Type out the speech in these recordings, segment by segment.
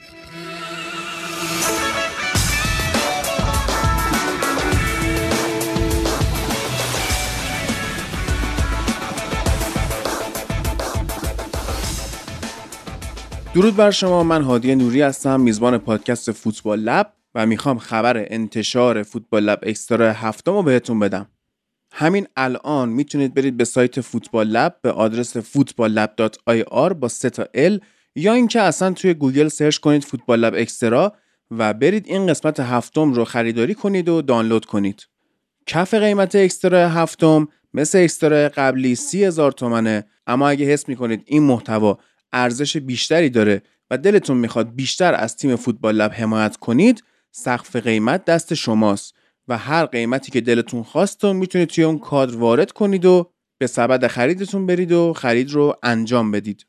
درود بر شما من هادی نوری هستم میزبان پادکست فوتبال لب و می‌خوام خبر انتشار فوتبال لب اکسترا هفتم رو بهتون بدم. همین الان می‌تونید برید به سایت فوتبال لب به آدرس footballlab.ir با سه تا ال یا اینکه اصلا توی گوگل سرچ کنید فوتبال لب اکسترا و برید این قسمت هفتم رو خریداری کنید و دانلود کنید. کف قیمت اکسترا هفتم مثل اکسترا قبلی سی هزار تومنه. اما اگه حس می‌کنید این محتوا ارزش بیشتری داره و دلتون می‌خواد بیشتر از تیم فوتبال لب حمایت کنید سقف قیمت دست شماست و هر قیمتی که دلتون خواستون می‌تونید توی اون کادر وارد کنید و به سبد خریدتون برید و خرید رو انجام بدید.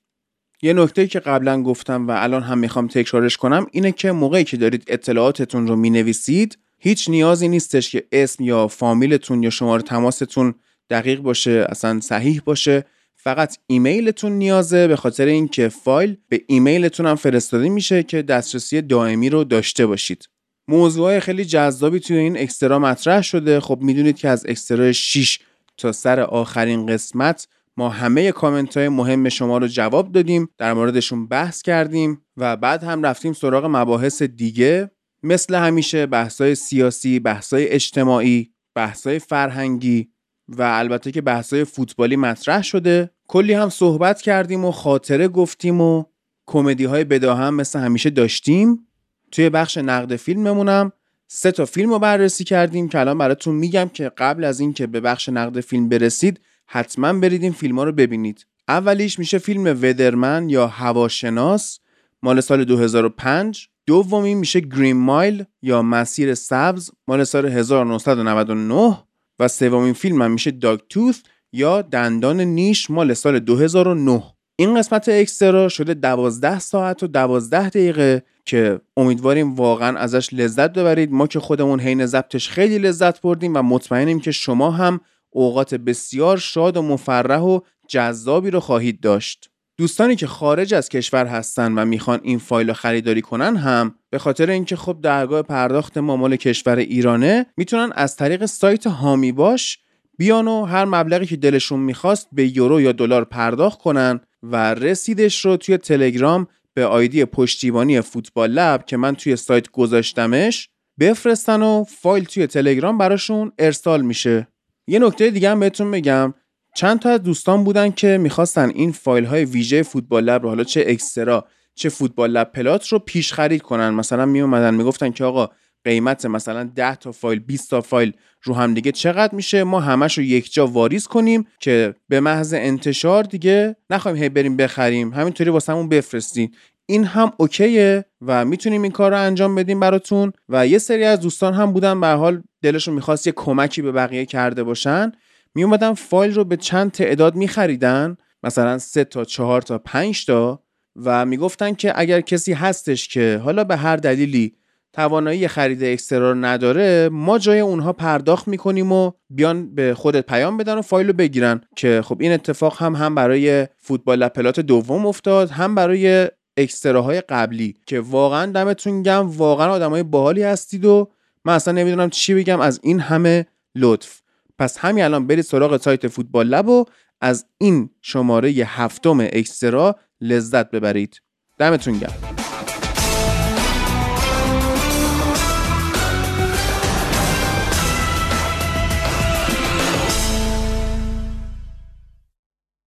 یه نکته که قبلا گفتم و الان هم می‌خوام تکرارش کنم اینه که موقعی که دارید اطلاعاتتون رو می‌نویسید هیچ نیازی نیستش که اسم یا فامیلتون یا شماره تماستون دقیق باشه اصلا صحیح باشه. فقط ایمیلتون نیازه به خاطر اینکه فایل به ایمیلتون هم فرستاده میشه که دسترسی دائمی رو داشته باشید. موضوع خیلی جذابی توی این اکسترا مطرح شده. خب می‌دونید که از اکسترا 6 تا سر آخرین قسمت ما همه کامنت های مهم شما رو جواب دادیم در موردشون بحث کردیم و بعد هم رفتیم سراغ مباحث دیگه مثل همیشه بحثای سیاسی، بحثای اجتماعی، بحثای فرهنگی و البته که بحثای فوتبالی مطرح شده. کلی هم صحبت کردیم و خاطره گفتیم و کمدی های بدا هم مثل همیشه داشتیم. توی بخش نقد فیلممونم سه تا فیلم رو بررسی کردیم که الان براتون میگم که قبل از اینکه به بخش نقد فیلم برسید حتما برید این فیلم ها رو ببینید. اولیش میشه فیلم ودرمن یا هواشناس. مال سال 2005 دومی میشه گرین مایل یا مسیر سبز. مال سال 1999 و سومین فیلم هم میشه داگ توث یا دندان نیش. مال سال 2009 این قسمت اکسترا شده 12 ساعت و 12 دقیقه که امیدواریم واقعا ازش لذت ببرید. ما که خودمون حین ضبطش خیلی لذت بردیم و مطمئنیم که شما هم اوقات بسیار شاد و مفرح و جذابی رو خواهید داشت. دوستانی که خارج از کشور هستن و می‌خوان این فایل رو خریداری کنن هم به خاطر اینکه خب درگاه پرداخت ما مال کشور ایرانه می‌تونن از طریق سایت هامی باش بیان و هر مبلغی که دلشون می‌خواست به یورو یا دلار پرداخت کنن و رسیدش رو توی تلگرام به آیدی پشتیبانی فوتبال لب که من توی سایت گذاشتمش بفرستن و فایل توی تلگرام براشون ارسال میشه. یه نکته دیگه هم بهتون بگم. چند تا از دوستان بودن که می‌خواستن این فایل های ویژه فوتبال لب رو حالا چه اکسترا چه فوتبال لب پلات رو پیش خرید کنن. مثلا می اومدن می‌گفتن که آقا قیمت مثلا 10 تا فایل 20 تا فایل رو هم دیگه چقدر میشه؟ ما همش رو یک جا واریز کنیم که به محض انتشار دیگه نخوایم هی بریم بخریم. همینطوری واسمون بفرستین. این هم اوکیه و می‌تونیم این کار رو انجام بدیم براتون. و یه سری از دوستان هم بودن به حال دلشون می‌خواست یه کمکی به بقیه کرده باشن می اومدن فایل رو به چند تعداد میخریدن مثلا سه تا چهار تا پنج تا و می‌گفتن که اگر کسی هستش که حالا به هر دلیلی توانایی خرید اکسترا رو نداره ما جای اونها پرداخت می‌کنیم و بیان به خودت پیام بدن و فایل رو بگیرن که خب این اتفاق هم هم برای فوتبال لپلات دوم افتاد هم برای اکستراهای قبلی که واقعا دمتون گم واقعا آدمای باحالی هستید و من اصلا نمی‌دونم چی بگم از این همه لطف. پس همین الان برید سراغ سایت فوتبال لب و از این شماره هفتم اکسترا لذت ببرید. دمتون گرم.